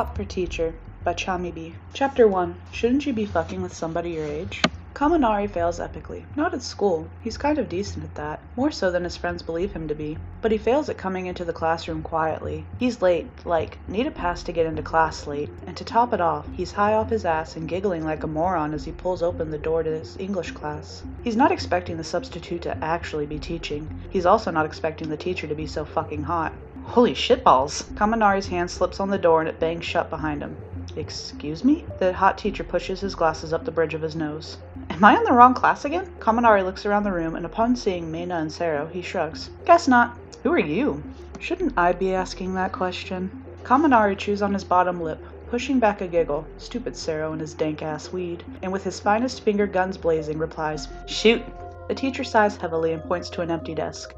Hot For Teacher by chamibii. Chapter 1 Shouldn't you be fucking with somebody your age? Kaminari fails epically. Not at school. He's kind of decent at that. More so than his friends believe him to be. But he fails at coming into the classroom quietly. He's late, like, need a pass to get into class late. And to top it off, he's high off his ass and giggling like a moron as he pulls open the door to his English class. He's not expecting the substitute to actually be teaching. He's also not expecting the teacher to be so fucking hot. Holy shitballs! Kaminari's hand slips on the door and it bangs shut behind him. Excuse me? The hot teacher pushes his glasses up the bridge of his nose. Am I in the wrong class again? Kaminari looks around the room and upon seeing Mina and Sero, he shrugs. Guess not. Who are you? Shouldn't I be asking that question? Kaminari chews on his bottom lip, pushing back a giggle, stupid Sero and his dank ass weed, and with his finest finger guns blazing, replies, Shoot! The teacher sighs heavily and points to an empty desk.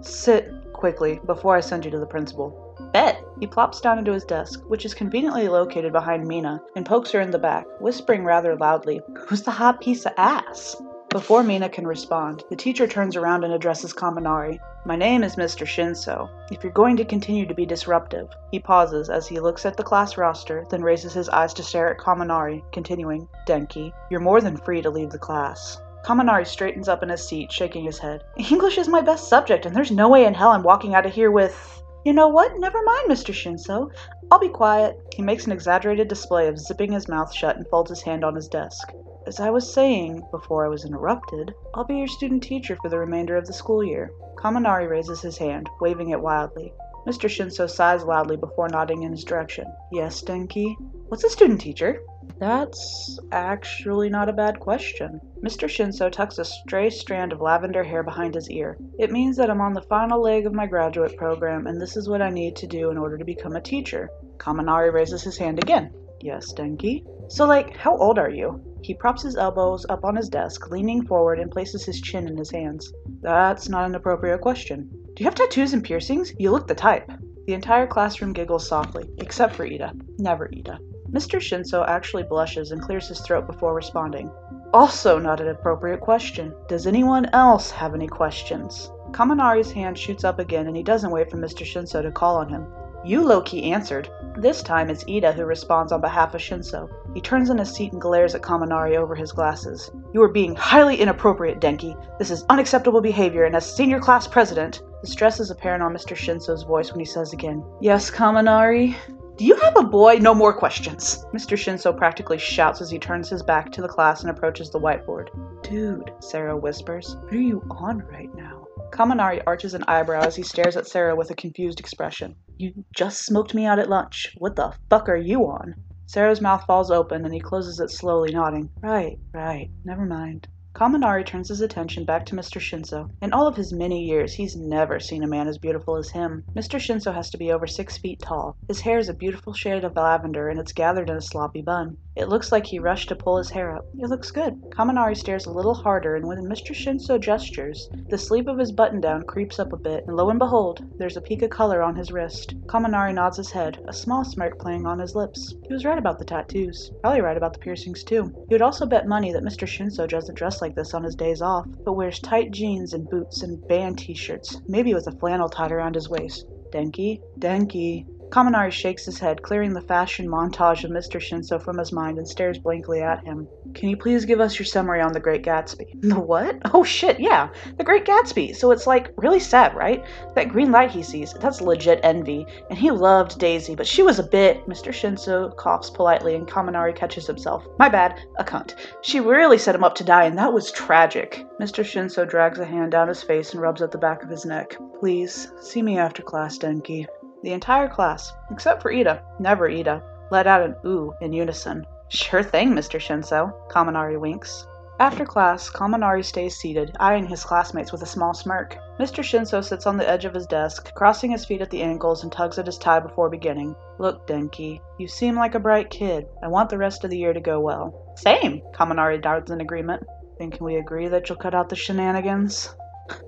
Sit quickly before I send you to the principal. Bet! He plops down into his desk, which is conveniently located behind Mina, and pokes her in the back, whispering rather loudly, Who's the hot piece of ass? Before Mina can respond, the teacher turns around and addresses Kaminari. My name is Mr. Shinsou. If you're going to continue to be disruptive, he pauses as he looks at the class roster, then raises his eyes to stare at Kaminari, continuing, Denki, you're more than free to leave the class. Kaminari straightens up in his seat, shaking his head. English is my best subject, and there's no way in hell I'm walking out of here with. You know what? Never mind, Mr. Shinsou. I'll be quiet. He makes an exaggerated display of zipping his mouth shut and folds his hand on his desk. As I was saying before I was interrupted, I'll be your student teacher for the remainder of the school year. Kaminari raises his hand, waving it wildly. Mr. Shinsou sighs loudly before nodding in his direction. Yes, Denki? What's a student teacher? That's actually not a bad question. Mr. Shinsou tucks a stray strand of lavender hair behind his ear. It means that I'm on the final leg of my graduate program, and this is what I need to do in order to become a teacher. Kaminari raises his hand again. Yes, Denki? So, like, how old are you? He props his elbows up on his desk, leaning forward, and places his chin in his hands. That's not an appropriate question. Do you have tattoos and piercings? You look the type. The entire classroom giggles softly, except for Iida. Never Iida. Mr. Shinsou actually blushes and clears his throat before responding. Also not an appropriate question. Does anyone else have any questions? Kaminari's hand shoots up again and he doesn't wait for Mr. Shinsou to call on him. You low-key answered. This time it's Iida who responds on behalf of Shinsou. He turns in his seat and glares at Kaminari over his glasses. You are being highly inappropriate, Denki. This is unacceptable behavior, and as senior class president... The stress is apparent on Mr. Shinsou's voice when he says again, Yes, Kaminari? Do you have a boy? No more questions. Mr. Shinsou practically shouts as he turns his back to the class and approaches the whiteboard. Dude, Sero whispers, what are you on right now? Kaminari arches an eyebrow as he stares at Sero with a confused expression. You just smoked me out at lunch. What the fuck are you on? Sero's mouth falls open and he closes it slowly, nodding. Right, right, never mind. Kaminari turns his attention back to Mr. Shinsou. In all of his many years, he's never seen a man as beautiful as him. Mr. Shinsou has to be over six feet tall. His hair is a beautiful shade of lavender and it's gathered in a sloppy bun. It looks like he rushed to pull his hair up. It looks good. Kaminari stares a little harder, and when Mr. Shinsou gestures, the sleeve of his button down creeps up a bit, and lo and behold, there's a peak of color on his wrist. Kaminari nods his head, a small smirk playing on his lips. He was right about the tattoos. Probably right about the piercings, too. He would also bet money that Mr. Shinsou doesn't dress like this on his days off, but wears tight jeans and boots and band t-shirts, maybe with a flannel tied around his waist. Denki? Denki. Kaminari shakes his head, clearing the fashion montage of Mr. Shinsou from his mind and stares blankly at him. Can you please give us your summary on The Great Gatsby? The what? Oh shit, yeah. The Great Gatsby. So it's like really sad, right? That green light he sees, that's legit envy. And he loved Daisy, but she was a bit. Mr. Shinsou coughs politely and Kaminari catches himself. My bad, a cunt. She really set him up to die, and that was tragic. Mr. Shinsou drags a hand down his face and rubs at the back of his neck. Please, see me after class, Denki. The entire class, except for Iida, never Iida, let out an ooh in unison. Sure thing, Mr. Shinsou, Kaminari winks. After class, Kaminari stays seated, eyeing his classmates with a small smirk. Mr. Shinsou sits on the edge of his desk, crossing his feet at the ankles and tugs at his tie before beginning. Look, Denki, you seem like a bright kid. I want the rest of the year to go well. Same, Kaminari nods in agreement. Then can we agree that you'll cut out the shenanigans?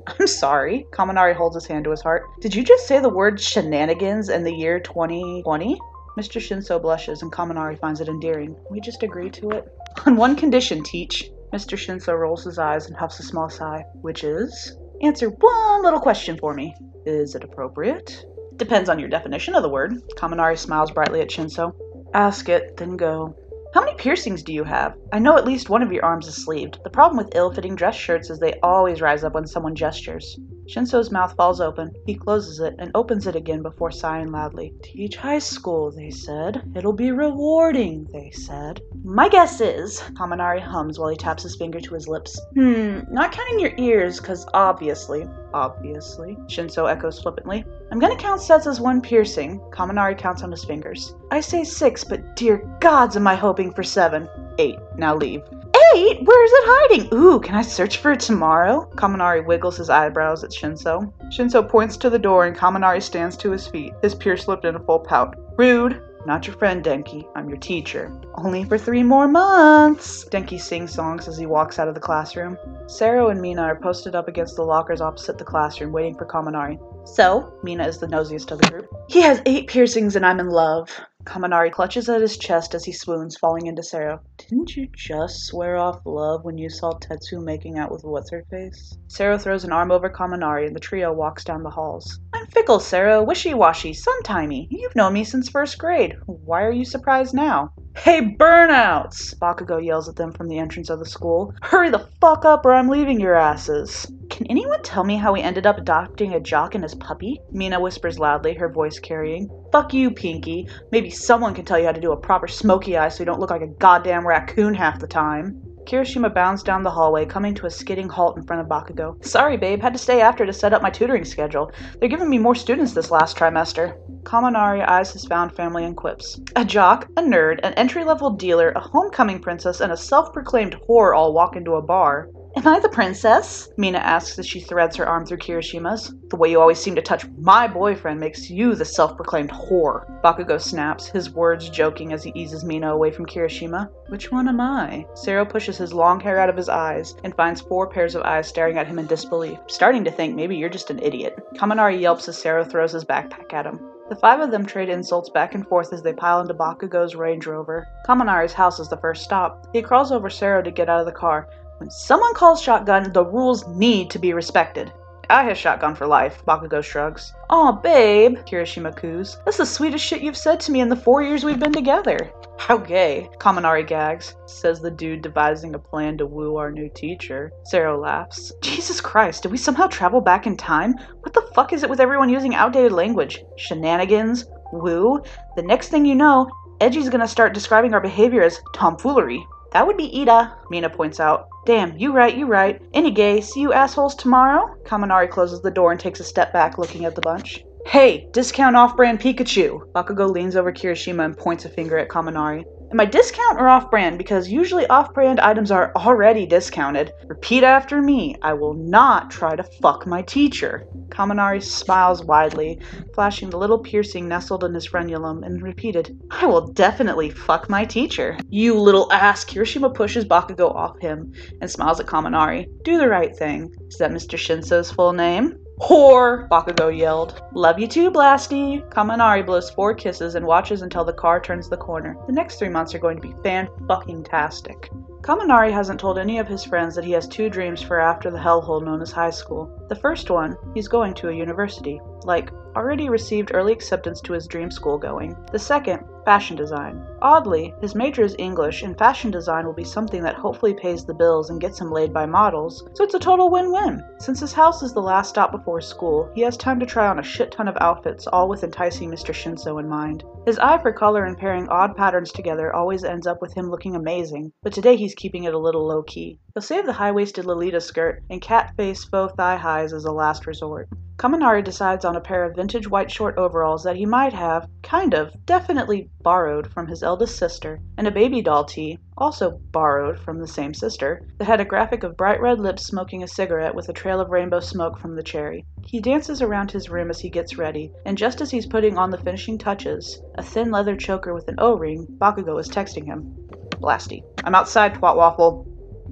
I'm sorry. Kaminari holds his hand to his heart. Did you just say the word shenanigans in the year 2020? Mr. Shinsou blushes and Kaminari finds it endearing. We just agree to it. On one condition, Teach. Mr. Shinsou rolls his eyes and huffs a small sigh. Which is? Answer one little question for me. Is it appropriate? Depends on your definition of the word. Kaminari smiles brightly at Shinsou. Ask it, then go. How many piercings do you have? I know at least one of your arms is sleeved. The problem with ill fitting dress shirts is they always rise up when someone gestures. Shinsou's mouth falls open. He closes it and opens it again before sighing loudly. Teach high school, they said. It'll be rewarding, they said. My guess is, Kaminari hums while he taps his finger to his lips. Hmm, not counting your ears, because obviously, obviously, Shinsou echoes flippantly. I'm gonna count sets as one piercing. Kaminari counts on his fingers. I say six, but dear gods, am I hoping for seven. Eight. Now leave. Eight? Where is it hiding? Ooh, can I search for it tomorrow? Kaminari wiggles his eyebrows at Shinsou. Shinsou points to the door and Kaminari stands to his feet, his pierce lipped in a full pout. Rude. Not your friend, Denki. I'm your teacher. Only for three more months. Denki sings songs as he walks out of the classroom. Sero and Mina are posted up against the lockers opposite the classroom, waiting for Kaminari. So, Mina is the nosiest of the group. He has eight piercings and I'm in love. Kaminari clutches at his chest as he swoons, falling into Sero. Didn't you just swear off love when you saw Tetsu making out with what's-her-face? Sero throws an arm over Kaminari and the trio walks down the halls. I'm fickle, Sero, wishy-washy, sometimey. You've known me since first grade. Why are you surprised now? Hey, burnouts! Bakugo yells at them from the entrance of the school. Hurry the fuck up or I'm leaving your asses. Can anyone tell me how we ended up adopting a jock and his puppy? Mina whispers loudly, her voice carrying. Fuck you, Pinky. Maybe someone can tell you how to do a proper smoky eye so you don't look like a goddamn raccoon half the time. Kirishima bounds down the hallway, coming to a skidding halt in front of Bakugo. Sorry, babe, had to stay after to set up my tutoring schedule. They're giving me more students this last trimester. Kaminari eyes his found family and quips. A jock, a nerd, an entry level dealer, a homecoming princess, and a self proclaimed whore all walk into a bar. Am I the princess? Mina asks as she threads her arm through Kirishima's. The way you always seem to touch my boyfriend makes you the self proclaimed whore. Bakugo snaps, his words joking as he eases Mina away from Kirishima. Which one am I? Sero pushes his long hair out of his eyes and finds four pairs of eyes staring at him in disbelief, starting to think maybe you're just an idiot. Kaminari yelps as Sero throws his backpack at him. The five of them trade insults back and forth as they pile into Bakugo's Range Rover. Kaminari's house is the first stop. He crawls over Sero to get out of the car, when someone calls shotgun, the rules need to be respected. I have shotgun for life, Bakugo shrugs. Aw, babe, Kirishima coos. That's the sweetest shit you've said to me in the four years we've been together. How gay, Kaminari gags, says the dude devising a plan to woo our new teacher. Sero laughs. Jesus Christ, did we somehow travel back in time? What the fuck is it with everyone using outdated language? Shenanigans? Woo? The next thing you know, Eiji's gonna start describing our behavior as tomfoolery. That would be Iida, Mina points out. Damn, you right, you right. Any gay, see you assholes tomorrow? Kaminari closes the door and takes a step back, looking at the bunch. Hey, discount off-brand Pikachu! Bakugo leans over Kirishima and points a finger at Kaminari. Am I discount or off brand? Because usually off brand items are already discounted. Repeat after me. I will not try to fuck my teacher. Kaminari smiles widely, flashing the little piercing nestled in his frenulum, and repeated, I will definitely fuck my teacher. You little ass. Kirishima pushes Bakugo off him and smiles at Kaminari. Do the right thing. Is that Mr. Shinsou's full name? Whore! Bakugo yelled. Love you too, Blasty! Kaminari blows four kisses and watches until the car turns the corner. The next three months are going to be fan-fucking-tastic. Kaminari hasn't told any of his friends that he has two dreams for after the hellhole known as high school. The first one, he's going to a university. Like, already received early acceptance to his dream school going. The second, fashion design. Oddly, his major is English, and fashion design will be something that hopefully pays the bills and gets him laid by models, so it's a total win win. Since his house is the last stop before school, he has time to try on a shit ton of outfits, all with enticing Mr. Shinsou in mind. His eye for color and pairing odd patterns together always ends up with him looking amazing, but today he's keeping it a little low key. He'll save the high waisted Lolita skirt and cat face faux thigh highs as a last resort. Kaminari decides on a pair of vintage white short overalls that he might have, kind of, definitely borrowed from his eldest sister, and a baby doll tee, also borrowed from the same sister, that had a graphic of bright red lips smoking a cigarette with a trail of rainbow smoke from the cherry. He dances around his room as he gets ready, and just as he's putting on the finishing touches, a thin leather choker with an O-ring, Bakugo is texting him. Blasty. I'm outside, twat waffle.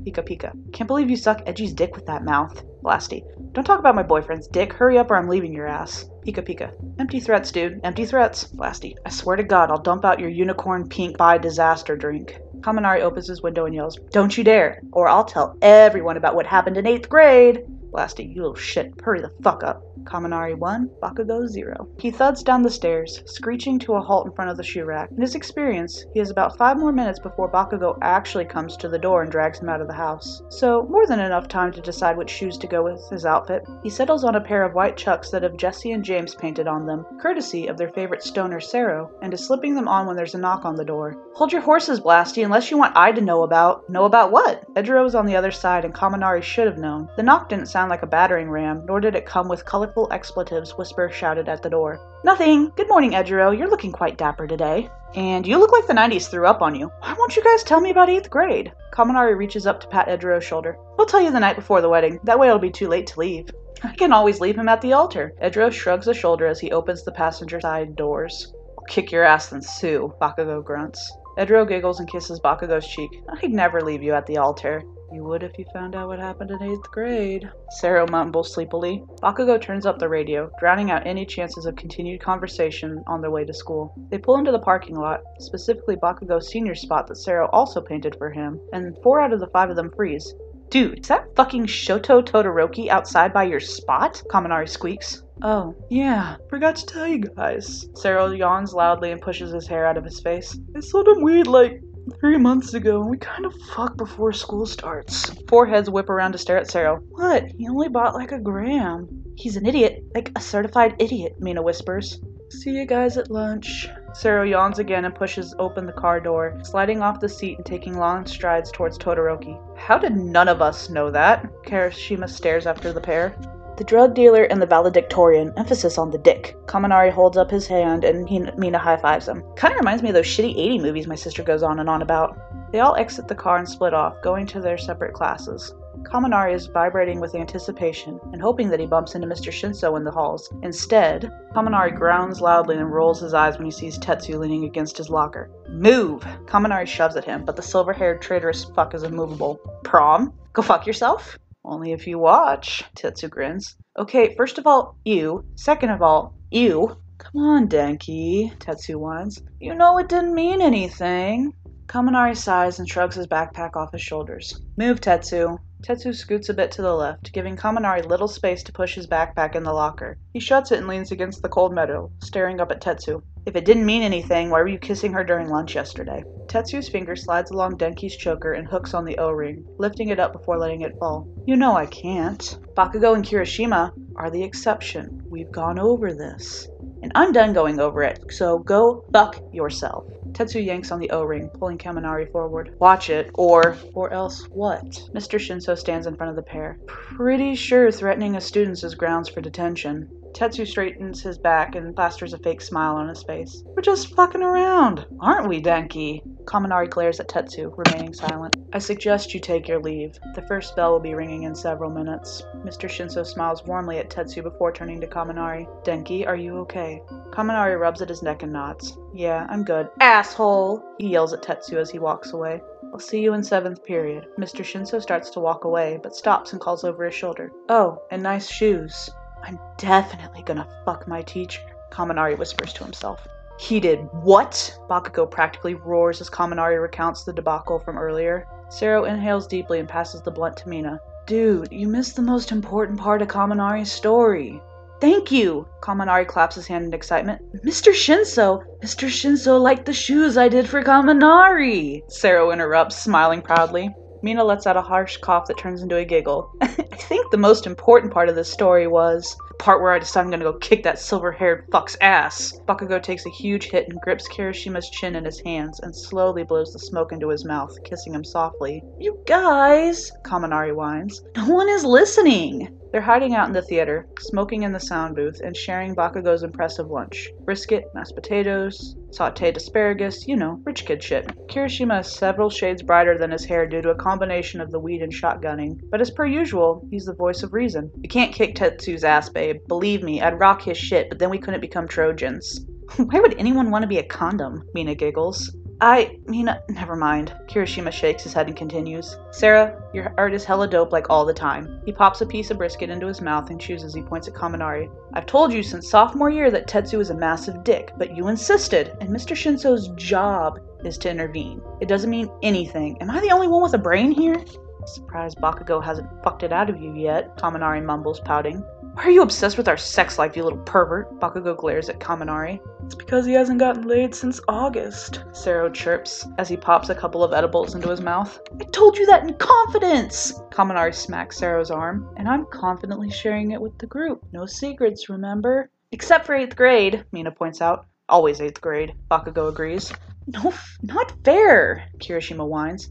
Pika Pika. Can't believe you suck Eiji's dick with that mouth. Blasty. Don't talk about my boyfriend's dick. Hurry up or I'm leaving your ass. Pika Pika. Empty threats, dude. Empty threats. Blasty. I swear to God, I'll dump out your unicorn pink by disaster drink. Kaminari opens his window and yells, Don't you dare, or I'll tell everyone about what happened in eighth grade. Blasty, you little shit. Hurry the fuck up. Kaminari 1, Bakugo 0. He thuds down the stairs, screeching to a halt in front of the shoe rack. In his experience, he has about five more minutes before Bakugo actually comes to the door and drags him out of the house. So, more than enough time to decide which shoes to go with his outfit. He settles on a pair of white chucks that have Jessie and James painted on them, courtesy of their favorite stoner Sero, and is slipping them on when there's a knock on the door. Hold your horses, Blasty, unless you want I to know about. Know about what? Edro is on the other side, and Kaminari should have known. The knock didn't sound like a battering ram, nor did it come with colorful expletives Whisper shouted at the door. Nothing. Good morning, Edro. You're looking quite dapper today. And you look like the 90s threw up on you. Why won't you guys tell me about 8th grade? Kaminari reaches up to pat Edro's shoulder. He'll tell you the night before the wedding. That way it'll be too late to leave. I can always leave him at the altar. Edro shrugs a shoulder as he opens the passenger side doors. I'll kick your ass then sue, Bakugo grunts. Edro giggles and kisses Bakugo's cheek. I'd never leave you at the altar. You would if you found out what happened in eighth grade. Sero mumbles sleepily. Bakugo turns up the radio, drowning out any chances of continued conversation on their way to school. They pull into the parking lot, specifically Bakugo's senior spot that Sero also painted for him, and four out of the five of them freeze. Dude, is that fucking Shoto Todoroki outside by your spot? Kaminari squeaks. Oh, yeah, forgot to tell you guys. Sero yawns loudly and pushes his hair out of his face. I sold him weed like three months ago, and we kind of fuck before school starts. Four heads whip around to stare at Sero. What? He only bought like a gram. He's an idiot, like a certified idiot, Mina whispers. See you guys at lunch. Sero yawns again and pushes open the car door, sliding off the seat and taking long strides towards Todoroki. How did none of us know that? Kirishima stares after the pair. The drug dealer and the valedictorian, emphasis on the dick. Kaminari holds up his hand and he, Mina high fives him. Kinda reminds me of those shitty 80 movies my sister goes on and on about. They all exit the car and split off, going to their separate classes. Kaminari is vibrating with anticipation and hoping that he bumps into Mr. Shinsou in the halls. Instead, Kaminari grounds loudly and rolls his eyes when he sees Tetsu leaning against his locker. Move! Kaminari shoves at him, but the silver haired traitorous fuck is immovable. Prom? Go fuck yourself? Only if you watch, Tetsu grins. Okay, first of all, you. Second of all, you. Come on, Denki, Tetsu whines. You know it didn't mean anything. Kaminari sighs and shrugs his backpack off his shoulders. Move, Tetsu. Tetsu scoots a bit to the left, giving Kaminari little space to push his backpack in the locker. He shuts it and leans against the cold metal, staring up at Tetsu. If it didn't mean anything, why were you kissing her during lunch yesterday? Tetsu's finger slides along Denki's choker and hooks on the O-ring, lifting it up before letting it fall. You know I can't. Bakugo and Kirishima are the exception. We've gone over this. And I'm done going over it, so go fuck yourself. Tetsu yanks on the O-ring, pulling Kaminari forward. Watch it, or... Or else what? Mr. Shinsou stands in front of the pair. Pretty sure threatening a student is grounds for detention. Tetsu straightens his back and plasters a fake smile on his face. We're just fucking around, aren't we, Denki? Kaminari glares at Tetsu, remaining silent. I suggest you take your leave. The first bell will be ringing in several minutes. Mr. Shinsou smiles warmly at Tetsu before turning to Kaminari. Denki, are you okay? Kaminari rubs at his neck and nods. Yeah, I'm good. Asshole! He yells at Tetsu as he walks away. I'll see you in seventh period. Mr. Shinsou starts to walk away, but stops and calls over his shoulder. Oh, and nice shoes. I'm definitely gonna fuck my teacher, Kaminari whispers to himself. He did what? Bakugo practically roars as Kaminari recounts the debacle from earlier. Sero inhales deeply and passes the blunt to Mina. Dude, you missed the most important part of Kaminari's story. Thank you! Kaminari claps his hand in excitement. Mr. Shinsou! Mr. Shinsou liked the shoes I did for Kaminari! Sero interrupts, smiling proudly. Mina lets out a harsh cough that turns into a giggle. I think the most important part of this story was the part where I decide I'm gonna go kick that silver haired fuck's ass. Bakugo takes a huge hit and grips Kirishima's chin in his hands and slowly blows the smoke into his mouth, kissing him softly. You guys, Kaminari whines. No one is listening. They're hiding out in the theater, smoking in the sound booth, and sharing Bakugo's impressive lunch. Brisket, mashed potatoes, sauteed asparagus, you know, rich kid shit. Kirishima is several shades brighter than his hair due to a combination of the weed and shotgunning, but as per usual, he's the voice of reason. You can't kick Tetsu's ass, babe. Believe me, I'd rock his shit, but then we couldn't become Trojans. Why would anyone want to be a condom? Mina giggles. I mean, never mind. Kirishima shakes his head and continues. Sero, your art is hella dope like all the time. He pops a piece of brisket into his mouth and chews as he points at Kaminari. I've told you since sophomore year that Tetsu is a massive dick, but you insisted, and Mr. Shinsou's job is to intervene. It doesn't mean anything. Am I the only one with a brain here? Surprised Bakugo hasn't fucked it out of you yet, Kaminari mumbles, pouting. Why are you obsessed with our sex life, you little pervert? Bakugo glares at Kaminari. It's because he hasn't gotten laid since August, Sero chirps as he pops a couple of edibles into his mouth. I told you that in confidence! Kaminari smacks Sero's arm, and I'm confidently sharing it with the group. No secrets, remember? Except for 8th grade, Mina points out. Always 8th grade, Bakugo agrees. No, not fair, Kirishima whines.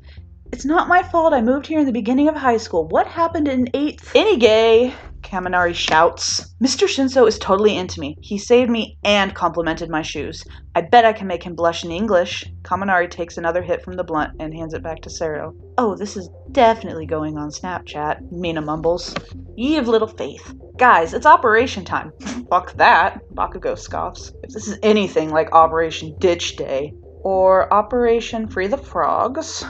It's not my fault I moved here in the beginning of high school. What happened in 8th? Any gay, Kaminari shouts. Mr. Shinsou is totally into me. He saved me and complimented my shoes. I bet I can make him blush in English. Kaminari takes another hit from the blunt and hands it back to Sero. Oh, this is definitely going on Snapchat, Mina mumbles. Ye of little faith. Guys, it's operation time. Fuck that, Bakugo scoffs. If this is anything like Operation Ditch Day, or Operation Free the Frogs,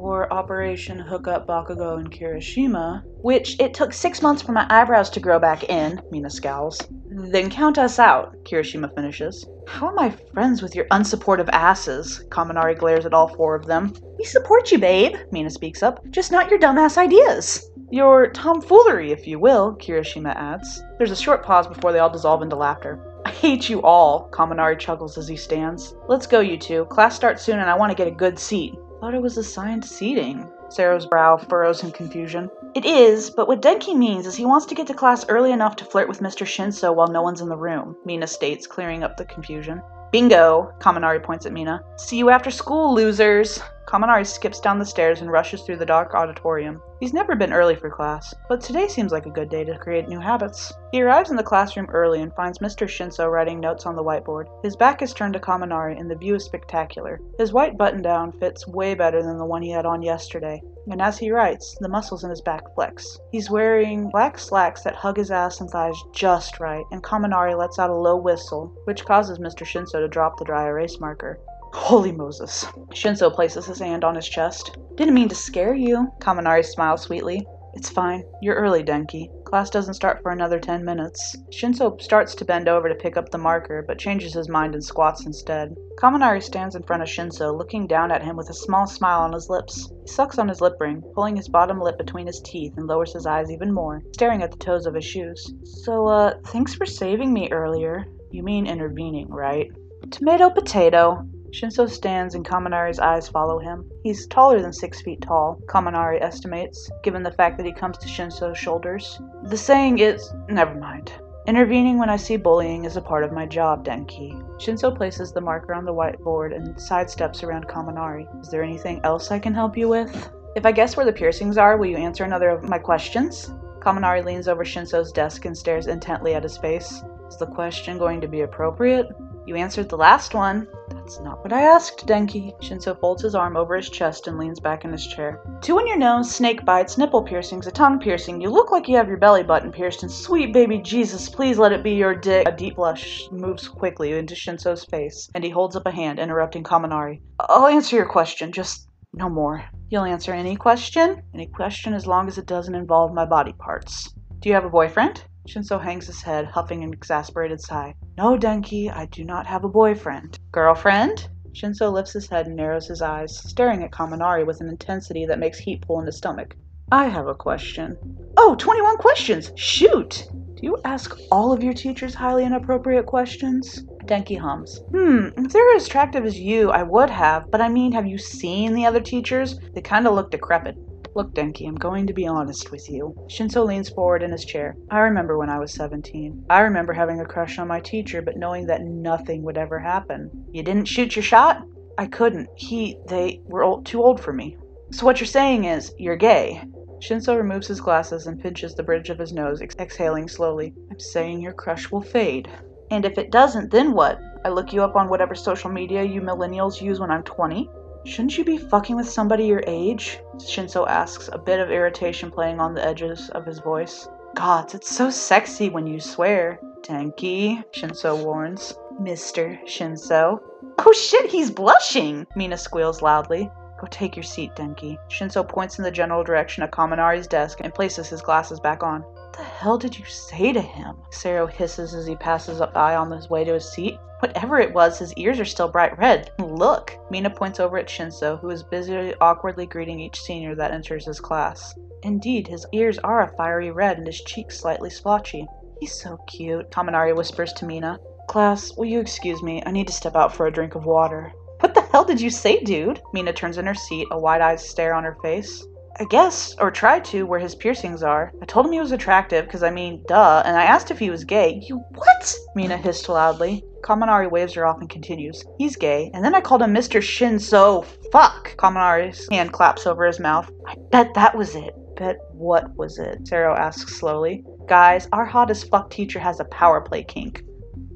or Operation Hookup Bakugo and Kirishima, which it took six months for my eyebrows to grow back in, Mina scowls. Then count us out, Kirishima finishes. How am I friends with your unsupportive asses? Kaminari glares at all four of them. We support you, babe, Mina speaks up, just not your dumbass ideas. Your tomfoolery, if you will, Kirishima adds. There's a short pause before they all dissolve into laughter. I hate you all, Kaminari chuckles as he stands. Let's go, you two. Class starts soon and I want to get a good seat. Thought it was assigned seating. Sero's brow furrows in confusion. It is, but what Denki means is he wants to get to class early enough to flirt with Mr. Shinsou while no one's in the room, Mina states, clearing up the confusion. Bingo! Kaminari points at Mina. See you after school, losers! Kaminari skips down the stairs and rushes through the dark auditorium. He's never been early for class, but today seems like a good day to create new habits. He arrives in the classroom early and finds Mr. Shinsou writing notes on the whiteboard. His back is turned to Kaminari and the view is spectacular. His white button down fits way better than the one he had on yesterday, and as he writes, the muscles in his back flex. He's wearing black slacks that hug his ass and thighs just right, and Kaminari lets out a low whistle, which causes Mr. Shinsou to drop the dry erase marker. Holy Moses. Shinsou places his hand on his chest. Didn't mean to scare you. Kaminari smiles sweetly. It's fine. You're early, Denki. Class doesn't start for another ten minutes. Shinsou starts to bend over to pick up the marker, but changes his mind and squats instead. Kaminari stands in front of Shinsou, looking down at him with a small smile on his lips. He sucks on his lip ring, pulling his bottom lip between his teeth and lowers his eyes even more, staring at the toes of his shoes. So, uh, thanks for saving me earlier. You mean intervening, right? Tomato potato. Shinsou stands and Kaminari's eyes follow him. He's taller than six feet tall, Kaminari estimates, given the fact that he comes to Shinsou's shoulders. The saying is never mind. Intervening when I see bullying is a part of my job, Denki. Shinsou places the marker on the whiteboard and sidesteps around Kaminari. Is there anything else I can help you with? If I guess where the piercings are, will you answer another of my questions? Kaminari leans over Shinsou's desk and stares intently at his face. Is the question going to be appropriate? You answered the last one. That's not what I asked, Denki. Shinsou folds his arm over his chest and leans back in his chair. Two in your nose, snake bites, nipple piercings, a tongue piercing. You look like you have your belly button pierced, and sweet baby Jesus, please let it be your dick. A deep blush moves quickly into Shinsou's face, and he holds up a hand, interrupting Kaminari. I'll answer your question, just no more. You'll answer any question? Any question as long as it doesn't involve my body parts. Do you have a boyfriend? Shinsou hangs his head, huffing an exasperated sigh. No, Denki, I do not have a boyfriend. Girlfriend? Shinsou lifts his head and narrows his eyes, staring at Kaminari with an intensity that makes heat pool in his stomach. I have a question. Oh, 21 questions! Shoot! Do you ask all of your teachers highly inappropriate questions? Denki hums. Hmm, if they were as attractive as you, I would have, but I mean, have you seen the other teachers? They kinda look decrepit. Look, Denki, I'm going to be honest with you. Shinsou leans forward in his chair. I remember when I was 17. I remember having a crush on my teacher, but knowing that nothing would ever happen. You didn't shoot your shot? I couldn't. He, they were old, too old for me. So what you're saying is, you're gay. Shinsou removes his glasses and pinches the bridge of his nose, ex- exhaling slowly. I'm saying your crush will fade. And if it doesn't, then what? I look you up on whatever social media you millennials use when I'm 20? Shouldn't you be fucking with somebody your age? Shinsou asks, a bit of irritation playing on the edges of his voice. God, it's so sexy when you swear. Denki, Shinsou warns. Mr. Shinsou. Oh shit, he's blushing! Mina squeals loudly. Go take your seat, Denki. Shinsou points in the general direction of Kaminari's desk and places his glasses back on. What the hell did you say to him? Sero hisses as he passes by on his way to his seat. Whatever it was, his ears are still bright red. Look! Mina points over at Shinsou, who is busily awkwardly greeting each senior that enters his class. Indeed, his ears are a fiery red and his cheeks slightly splotchy. He's so cute, Kaminari whispers to Mina. Class, will you excuse me? I need to step out for a drink of water. What the hell did you say, dude? Mina turns in her seat, a wide eyed stare on her face. I guess, or tried to, where his piercings are. I told him he was attractive, because I mean, duh, and I asked if he was gay. You what? Mina hissed loudly. Kaminari waves her off and continues. He's gay, and then I called him Mr. Shinsou. Fuck! Kaminari's hand claps over his mouth. I bet that was it. Bet what was it? Sero asks slowly. Guys, our hottest fuck teacher has a power play kink.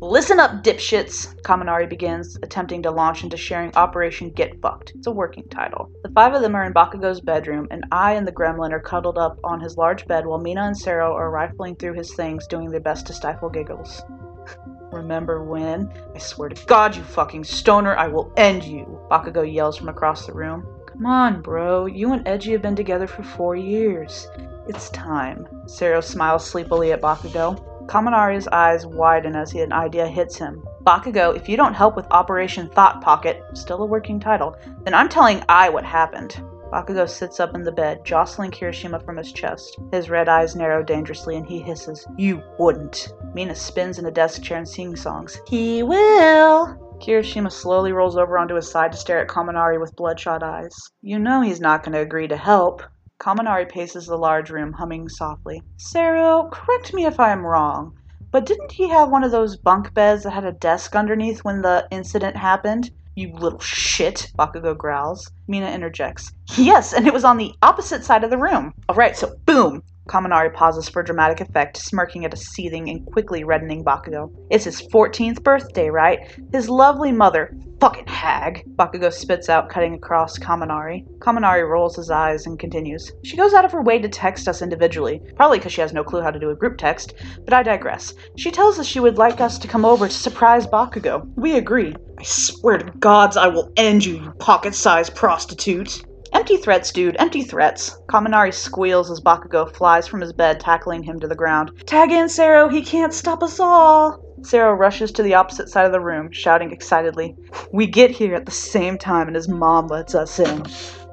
Listen up, dipshits! Kaminari begins, attempting to launch into sharing Operation Get Fucked. It's a working title. The five of them are in Bakugo's bedroom, and I and the gremlin are cuddled up on his large bed while Mina and Sero are rifling through his things, doing their best to stifle giggles. Remember when? I swear to God, you fucking stoner, I will end you! Bakugo yells from across the room. Come on, bro. You and Eiji have been together for four years. It's time. Sero smiles sleepily at Bakugo. Kaminari's eyes widen as an idea hits him. Bakugo, if you don't help with Operation Thought Pocket, still a working title, then I'm telling I what happened. Bakugo sits up in the bed, jostling Kirishima from his chest. His red eyes narrow dangerously and he hisses, You wouldn't. Mina spins in a desk chair and sings songs. He will. Kirishima slowly rolls over onto his side to stare at Kaminari with bloodshot eyes. You know he's not going to agree to help. Kaminari paces the large room, humming softly. Sero, correct me if I am wrong, but didn't he have one of those bunk beds that had a desk underneath when the incident happened? You little shit, Bakugo growls. Mina interjects. Yes, and it was on the opposite side of the room. Alright, so boom! Kaminari pauses for dramatic effect, smirking at a seething and quickly reddening Bakugo. It's his 14th birthday, right? His lovely mother, fucking hag, Bakugo spits out, cutting across Kaminari. Kaminari rolls his eyes and continues. She goes out of her way to text us individually, probably because she has no clue how to do a group text, but I digress. She tells us she would like us to come over to surprise Bakugo. We agree. I swear to gods I will end you, you pocket-sized prostitute. Empty threats, dude, empty threats. Kaminari squeals as Bakugo flies from his bed, tackling him to the ground. Tag in, Sero, he can't stop us all! Sero rushes to the opposite side of the room, shouting excitedly. We get here at the same time and his mom lets us in.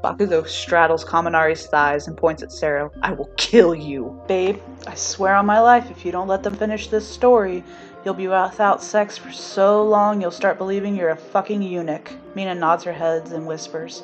Bakugo straddles Kaminari's thighs and points at Sero. I will kill you. Babe, I swear on my life, if you don't let them finish this story, you'll be without sex for so long you'll start believing you're a fucking eunuch. Mina nods her head and whispers.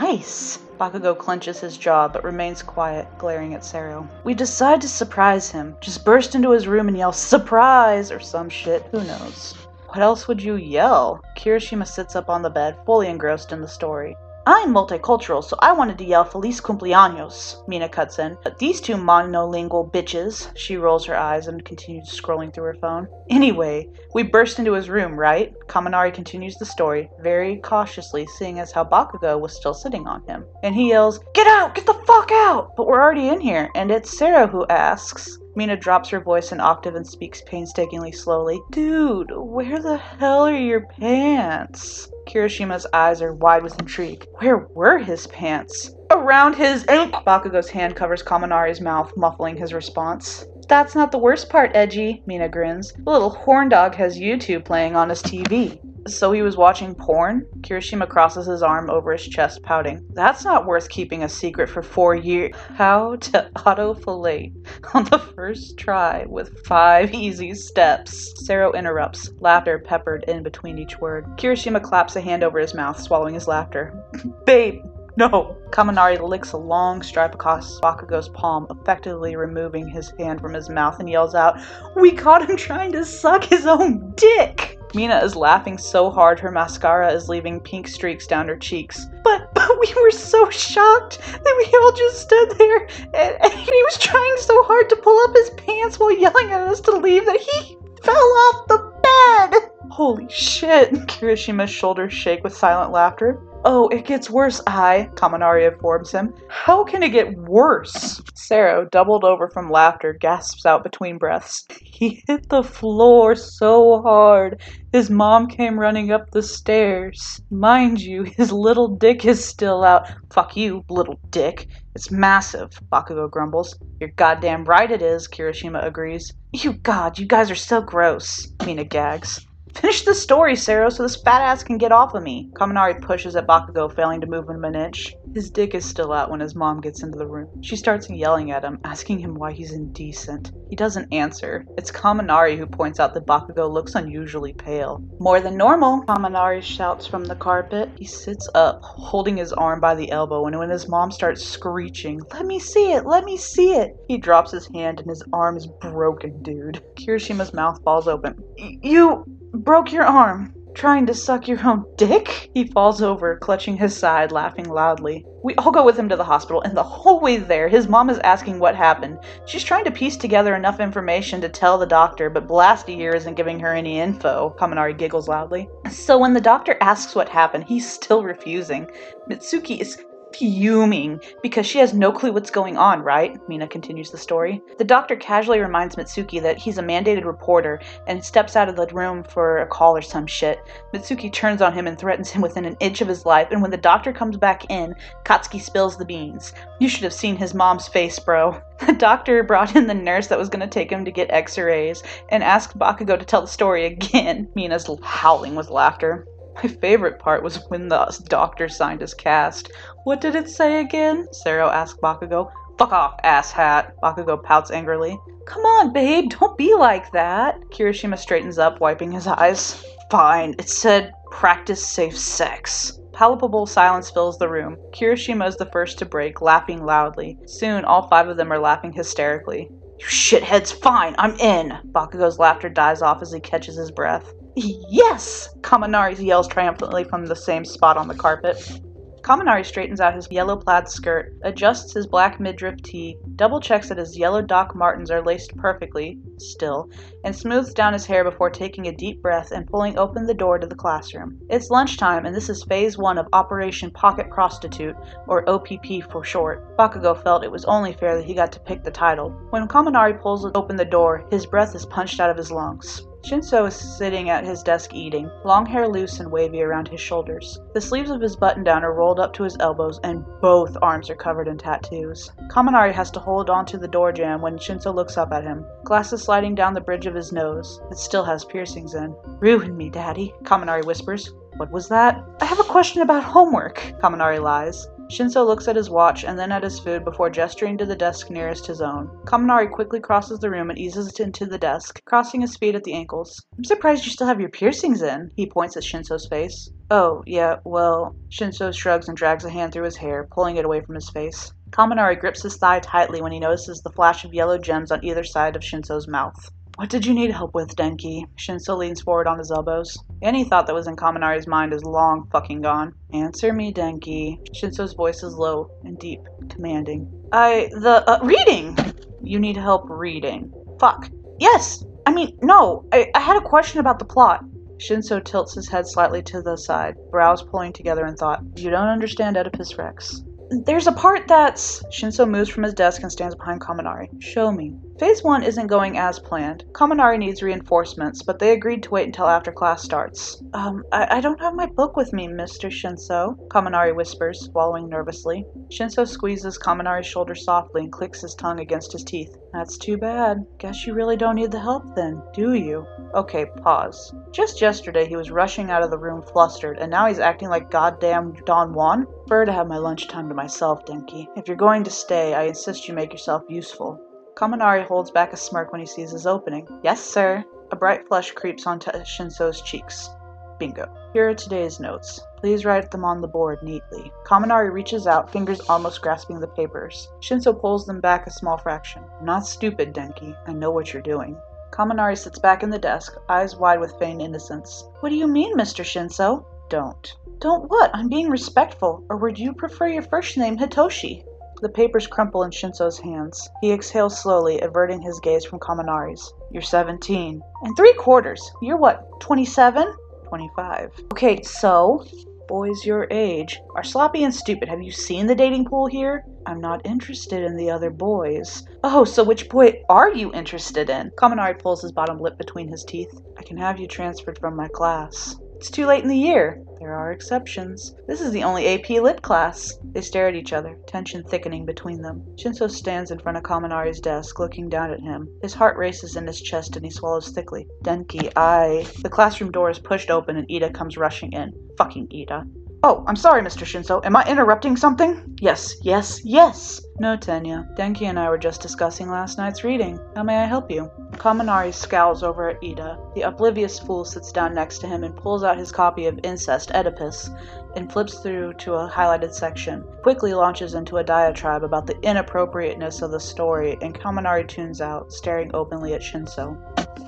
Nice! Bakugo clenches his jaw but remains quiet, glaring at Sero. We decide to surprise him. Just burst into his room and yell, Surprise! or some shit. Who knows? What else would you yell? Kirishima sits up on the bed, fully engrossed in the story. I'm multicultural, so I wanted to yell Feliz cumpleaños, Mina cuts in. But these two monolingual bitches, she rolls her eyes and continues scrolling through her phone. Anyway, we burst into his room, right? Kaminari continues the story, very cautiously, seeing as how Bakugo was still sitting on him. And he yells, Get out! Get the fuck out! But we're already in here, and it's Sero who asks, Mina drops her voice an octave and speaks painstakingly slowly. Dude, where the hell are your pants? Kirishima's eyes are wide with intrigue. Where were his pants? Around his ankle! Bakugo's hand covers Kaminari's mouth, muffling his response. That's not the worst part, Eiji, Mina grins. The little horn dog has YouTube playing on his TV. So he was watching porn? Kirishima crosses his arm over his chest, pouting. That's not worth keeping a secret for four years. How to auto-fellate on the first try with five easy steps. Sero interrupts, laughter peppered in between each word. Kirishima claps a hand over his mouth, swallowing his laughter. Babe, no! Kaminari licks a long stripe across Bakugo's palm, effectively removing his hand from his mouth, and yells out, We caught him trying to suck his own dick! Mina is laughing so hard her mascara is leaving pink streaks down her cheeks. But, but we were so shocked that we all just stood there and, and he was trying so hard to pull up his pants while yelling at us to leave that he fell off the bed! Holy shit! Kirishima's shoulders shake with silent laughter. Oh, it gets worse, I, Kaminari informs him. How can it get worse? Sero, doubled over from laughter, gasps out between breaths. He hit the floor so hard. His mom came running up the stairs. Mind you, his little dick is still out. Fuck you, little dick. It's massive, Bakugo grumbles. You're goddamn right it is, Kirishima agrees. You god, you guys are so gross, Mina gags. Finish the story, Sero, so this fat ass can get off of me. Kaminari pushes at Bakugo, failing to move him an inch. His dick is still out when his mom gets into the room. She starts yelling at him, asking him why he's indecent. He doesn't answer. It's Kaminari who points out that Bakugo looks unusually pale. More than normal, Kaminari shouts from the carpet. He sits up, holding his arm by the elbow, and when his mom starts screeching, Let me see it, let me see it, he drops his hand and his arm is broken, dude. Kirishima's mouth falls open. You broke your arm trying to suck your own dick? He falls over, clutching his side, laughing loudly. We all go with him to the hospital, and the whole way there, his mom is asking what happened. She's trying to piece together enough information to tell the doctor, but Blasty here isn't giving her any info. Kaminari giggles loudly. So when the doctor asks what happened, he's still refusing. Mitsuki is fuming because she has no clue what's going on, right? Mina continues the story. The doctor casually reminds Mitsuki that he's a mandated reporter and steps out of the room for a call or some shit. Mitsuki turns on him and threatens him within an inch of his life, and when the doctor comes back in, Katsuki spills the beans. You should have seen his mom's face, bro. The doctor brought in the nurse that was going to take him to get x rays and asked Bakugo to tell the story again. Mina's howling with laughter. My favorite part was when the doctor signed his cast. What did it say again? Sero asked Bakugo. Fuck off, asshat. Bakugo pouts angrily. Come on, babe, don't be like that. Kirishima straightens up, wiping his eyes. Fine, it said practice safe sex. Palpable silence fills the room. Kirishima is the first to break, laughing loudly. Soon, all five of them are laughing hysterically. You shitheads, fine, I'm in! Bakugo's laughter dies off as he catches his breath. Yes! Kaminari yells triumphantly from the same spot on the carpet. Kaminari straightens out his yellow plaid skirt, adjusts his black midriff tee, double checks that his yellow Doc Martens are laced perfectly, still, and smooths down his hair before taking a deep breath and pulling open the door to the classroom. It's lunchtime, and this is phase one of Operation Pocket Prostitute, or OPP for short. Bakugo felt it was only fair that he got to pick the title. When Kaminari pulls open the door, his breath is punched out of his lungs. Shinsou is sitting at his desk eating, long hair loose and wavy around his shoulders. The sleeves of his button down are rolled up to his elbows, and both arms are covered in tattoos. Kaminari has to hold onto the door jamb when Shinsou looks up at him, glasses sliding down the bridge of his nose. It still has piercings in. Ruin me, Daddy, Kaminari whispers. What was that? I have a question about homework, Kaminari lies. Shinsou looks at his watch and then at his food before gesturing to the desk nearest his own. Kaminari quickly crosses the room and eases into the desk, crossing his feet at the ankles. I'm surprised you still have your piercings in, he points at Shinsou's face. Oh, yeah, well. Shinsou shrugs and drags a hand through his hair, pulling it away from his face. Kaminari grips his thigh tightly when he notices the flash of yellow gems on either side of Shinsou's mouth. What did you need help with, Denki? Shinsou leans forward on his elbows. Any thought that was in Kaminari's mind is long fucking gone. Answer me, Denki. Shinsou's voice is low and deep, commanding. I. the. Uh, reading! You need help reading. Fuck. Yes! I mean, no. I, I had a question about the plot. Shinsou tilts his head slightly to the side, brows pulling together in thought. You don't understand Oedipus Rex. There's a part that's. Shinsou moves from his desk and stands behind Kaminari. Show me. Phase 1 isn't going as planned. Kaminari needs reinforcements, but they agreed to wait until after class starts. Um, I, I don't have my book with me, Mr. Shinsou, Kaminari whispers, swallowing nervously. Shinsou squeezes Kaminari's shoulder softly and clicks his tongue against his teeth. That's too bad. Guess you really don't need the help then, do you? Okay, pause. Just yesterday he was rushing out of the room flustered, and now he's acting like goddamn Don Juan? Prefer to have my lunchtime to myself, Denki. If you're going to stay, I insist you make yourself useful. Kaminari holds back a smirk when he sees his opening. Yes, sir. A bright flush creeps onto Shinsou's cheeks. Bingo. Here are today's notes. Please write them on the board neatly. Kaminari reaches out, fingers almost grasping the papers. Shinsou pulls them back a small fraction. Not stupid, Denki. I know what you're doing. Kaminari sits back in the desk, eyes wide with feigned innocence. What do you mean, Mr. Shinsou? Don't. Don't what? I'm being respectful. Or would you prefer your first name, Hitoshi? The papers crumple in Shinsou's hands. He exhales slowly, averting his gaze from Kaminari's. You're 17. And three quarters. You're what, 27? 25. Okay, so? Boys your age are sloppy and stupid. Have you seen the dating pool here? I'm not interested in the other boys. Oh, so which boy are you interested in? Kaminari pulls his bottom lip between his teeth. I can have you transferred from my class. It's too late in the year. There are exceptions. This is the only AP Lit class. They stare at each other, tension thickening between them. Shinsou stands in front of Kaminari's desk, looking down at him. His heart races in his chest and he swallows thickly. Denki, I. The classroom door is pushed open and Iida comes rushing in. Fucking Iida. Oh, I'm sorry, Mr. Shinsou. Am I interrupting something? Yes, yes, yes! No, Tenya. Denki and I were just discussing last night's reading. How may I help you? Kaminari scowls over at Iida. The oblivious fool sits down next to him and pulls out his copy of Incest Oedipus and flips through to a highlighted section. Quickly launches into a diatribe about the inappropriateness of the story, and Kaminari tunes out, staring openly at Shinsou.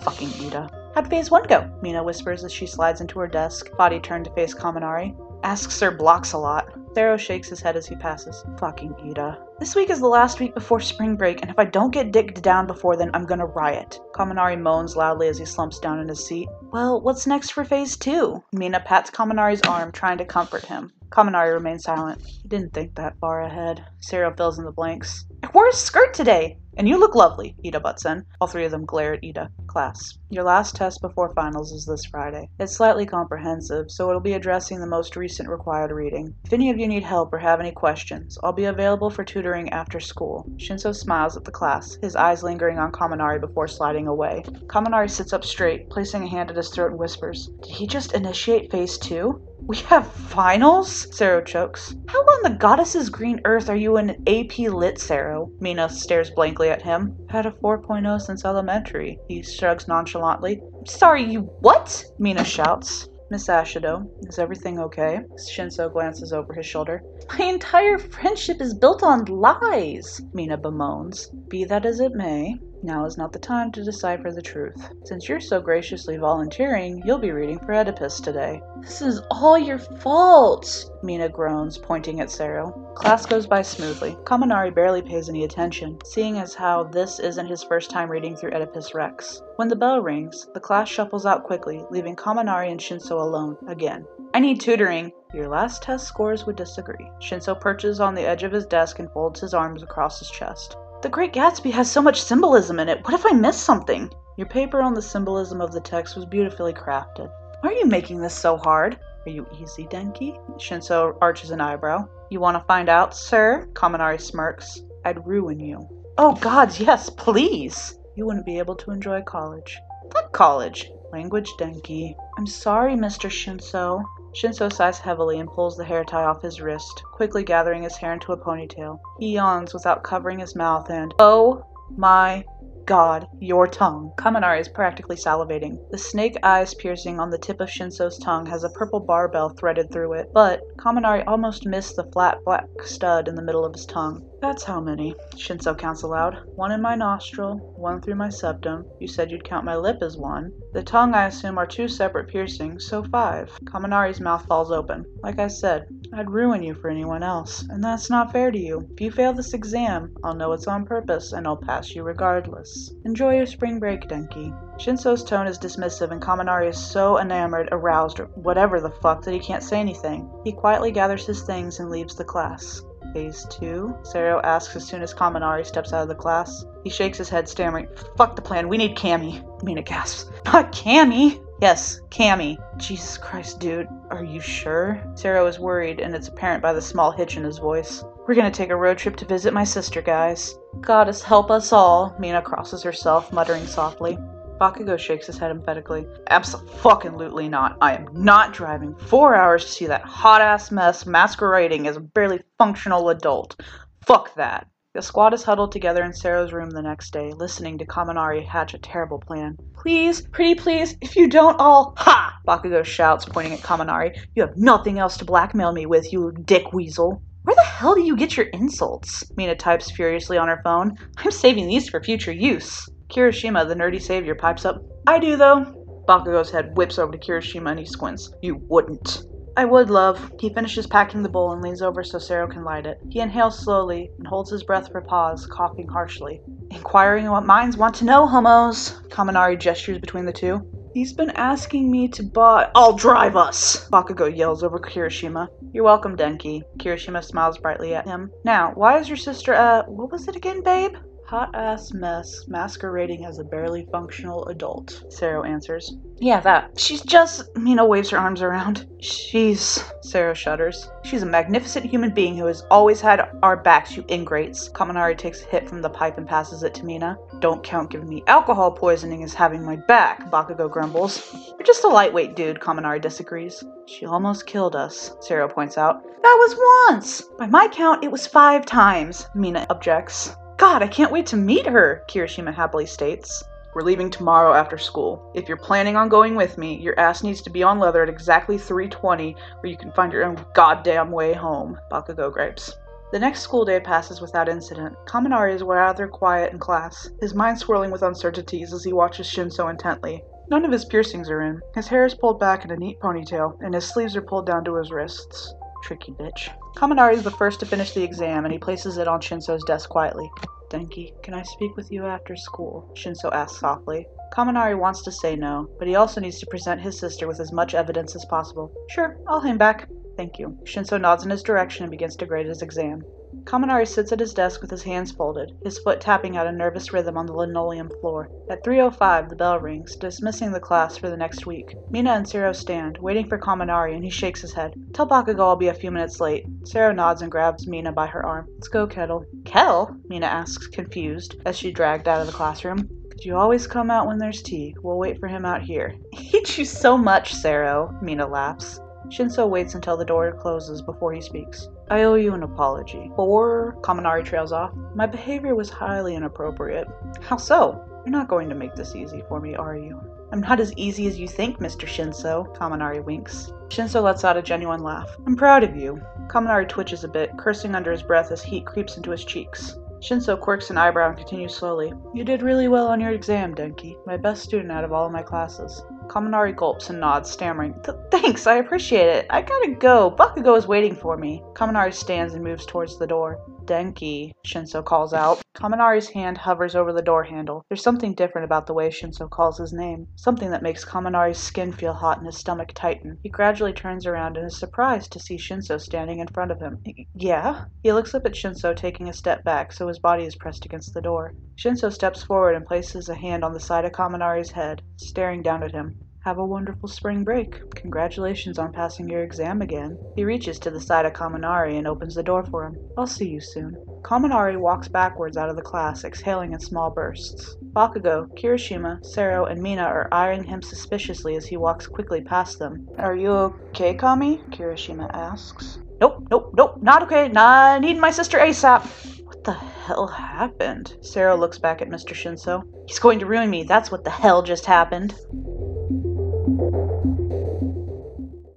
Fucking Iida. How'd phase one go? Mina whispers as she slides into her desk, body turned to face Kaminari. Asks Sir Blocks a lot. Sero shakes his head as he passes. Fucking Iida. This week is the last week before spring break, and if I don't get digged down before then, I'm gonna riot. Kaminari moans loudly as he slumps down in his seat. Well, what's next for phase two? Mina pats Kaminari's arm, trying to comfort him. Kaminari remains silent. He didn't think that far ahead. Sero fills in the blanks. I wore a skirt today! And you look lovely, Iida butts in. All three of them glare at Iida. Class. Your last test before finals is this Friday. It's slightly comprehensive, so it'll be addressing the most recent required reading. If any of you need help or have any questions, I'll be available for tutoring after school. Shinsou smiles at the class, his eyes lingering on Kaminari before sliding away. Kaminari sits up straight, placing a hand at his throat and whispers, Did he just initiate phase two? We have finals? Sero chokes. How on the goddess's green earth are you in AP Lit, Sero? Mina stares blankly at him. Had a 4.0 since elementary. He shrugs nonchalantly. Sorry, you what? Mina shouts. Miss Ashido, is everything okay? Shinsou glances over his shoulder. My entire friendship is built on lies, Mina bemoans. Be that as it may, now is not the time to decipher the truth. Since you're so graciously volunteering, you'll be reading for Oedipus today. This is all your fault, Mina groans, pointing at Sero. Class goes by smoothly. Kaminari barely pays any attention, seeing as how this isn't his first time reading through Oedipus Rex. When the bell rings, the class shuffles out quickly, leaving Kaminari and Shinsou alone, again. I need tutoring. Your last test scores would disagree. Shinsou perches on the edge of his desk and folds his arms across his chest. The Great Gatsby has so much symbolism in it. What if I miss something? Your paper on the symbolism of the text was beautifully crafted. Why are you making this so hard? Are you easy, Denki? Shinsou arches an eyebrow. You want to find out, sir? Kaminari smirks. I'd ruin you. Oh gods, yes, please! You wouldn't be able to enjoy college. Fuck college! Language Denki. I'm sorry, Mr. Shinsou. Shinsou sighs heavily and pulls the hair tie off his wrist, quickly gathering his hair into a ponytail. He yawns without covering his mouth and, oh my god, your tongue. Kaminari is practically salivating. The snake eyes piercing on the tip of Shinsou's tongue has a purple barbell threaded through it, but Kaminari almost missed the flat black stud in the middle of his tongue. That's how many, Shinsou counts aloud. One in my nostril, one through my septum. You said you'd count my lip as one. The tongue, I assume, are two separate piercings, so five. Kaminari's mouth falls open. Like I said, I'd ruin you for anyone else, and that's not fair to you. If you fail this exam, I'll know it's on purpose, and I'll pass you regardless. Enjoy your spring break, Denki. Shinsou's tone is dismissive, and Kaminari is so enamored, aroused, or whatever the fuck that he can't say anything. He quietly gathers his things and leaves the class. Phase 2? Sero asks as soon as Kaminari steps out of the class. He shakes his head, stammering, Fuck the plan, we need Cammy. Mina gasps, Not Cammy! Yes, Cammy. Jesus Christ, dude, are you sure? Sero is worried, and it's apparent by the small hitch in his voice. We're gonna take a road trip to visit my sister, guys. Goddess help us all, Mina crosses herself, muttering softly. Bakugo shakes his head emphatically. Absolutely not. I am not driving four hours to see that hot ass mess masquerading as a barely functional adult. Fuck that. The squad is huddled together in Sero's room the next day, listening to Kaminari hatch a terrible plan. Please, pretty please, if you don't, I'll. Ha! Bakugo shouts, pointing at Kaminari. You have nothing else to blackmail me with, you dick weasel. Where the hell do you get your insults? Mina types furiously on her phone. I'm saving these for future use. Kirishima, the nerdy savior, pipes up. I do, though. Bakugo's head whips over to Kirishima and he squints. You wouldn't. I would, love. He finishes packing the bowl and leans over so Sero can light it. He inhales slowly and holds his breath for pause, coughing harshly. Inquiring what minds want to know, homos. Kaminari gestures between the two. He's been asking me to buy. I'll drive us! Bakugo yells over Kirishima. You're welcome, Denki. Kirishima smiles brightly at him. Now, why is your sister, uh, what was it again, babe? Hot ass mess masquerading as a barely functional adult, Sero answers. Yeah, that. She's just. Mina waves her arms around. She's. Sero shudders. She's a magnificent human being who has always had our backs, you ingrates. Kaminari takes a hit from the pipe and passes it to Mina. Don't count giving me alcohol poisoning as having my back, Bakugo grumbles. You're just a lightweight dude, Kaminari disagrees. She almost killed us, Sero points out. That was once! By my count, it was five times, Mina objects. God, I can't wait to meet her, Kirishima happily states. We're leaving tomorrow after school. If you're planning on going with me, your ass needs to be on leather at exactly 3:20 where you can find your own goddamn way home, Bakugo gripes. The next school day passes without incident. Kaminari is rather quiet in class, his mind swirling with uncertainties as he watches Shinsou intently. None of his piercings are in. His hair is pulled back in a neat ponytail, and his sleeves are pulled down to his wrists. Tricky bitch. Kaminari is the first to finish the exam, and he places it on Shinsou's desk quietly. Denki, can I speak with you after school? Shinsou asks softly. Kaminari wants to say no, but he also needs to present his sister with as much evidence as possible. Sure, I'll hang back. Thank you. Shinso nods in his direction and begins to grade his exam. Kaminari sits at his desk with his hands folded, his foot tapping out a nervous rhythm on the linoleum floor. At 3.05, the bell rings, dismissing the class for the next week. Mina and Sero stand, waiting for Kaminari, and he shakes his head. Tell Bakugo I'll be a few minutes late. Sero nods and grabs Mina by her arm. Let's go, Kettle. Kel? Mina asks, confused, as she dragged out of the classroom. You always come out when there's tea? We'll wait for him out here. Hate you so much, Sero, Mina laughs. Shinsou waits until the door closes before he speaks. I owe you an apology. Or, Kaminari trails off, my behavior was highly inappropriate. How so? You're not going to make this easy for me, are you? I'm not as easy as you think, Mr. Shinsou, Kaminari winks. Shinsou lets out a genuine laugh. I'm proud of you. Kaminari twitches a bit, cursing under his breath as heat creeps into his cheeks. Shinsou quirks an eyebrow and continues slowly. You did really well on your exam, Denki. My best student out of all of my classes. Kaminari gulps and nods, stammering. Thanks, I appreciate it. I gotta go. Bakugo is waiting for me. Kaminari stands and moves towards the door. Denki, Shinsou calls out. Kaminari's hand hovers over the door handle. There's something different about the way Shinsou calls his name. Something that makes Kaminari's skin feel hot and his stomach tighten. He gradually turns around and is surprised to see Shinsou standing in front of him. Yeah? He looks up at Shinsou, taking a step back, so his body is pressed against the door. Shinsou steps forward and places a hand on the side of Kaminari's head, staring down at him. Have a wonderful spring break. Congratulations on passing your exam again. He reaches to the side of Kaminari and opens the door for him. I'll see you soon. Kaminari walks backwards out of the class, exhaling in small bursts. Bakugo, Kirishima, Sero, and Mina are eyeing him suspiciously as he walks quickly past them. Are you okay, Kami? Kirishima asks. Nope, nope, nope, not okay. Nah, I need my sister ASAP. What the hell happened? Sero looks back at Mr. Shinsou. He's going to ruin me. That's what the hell just happened.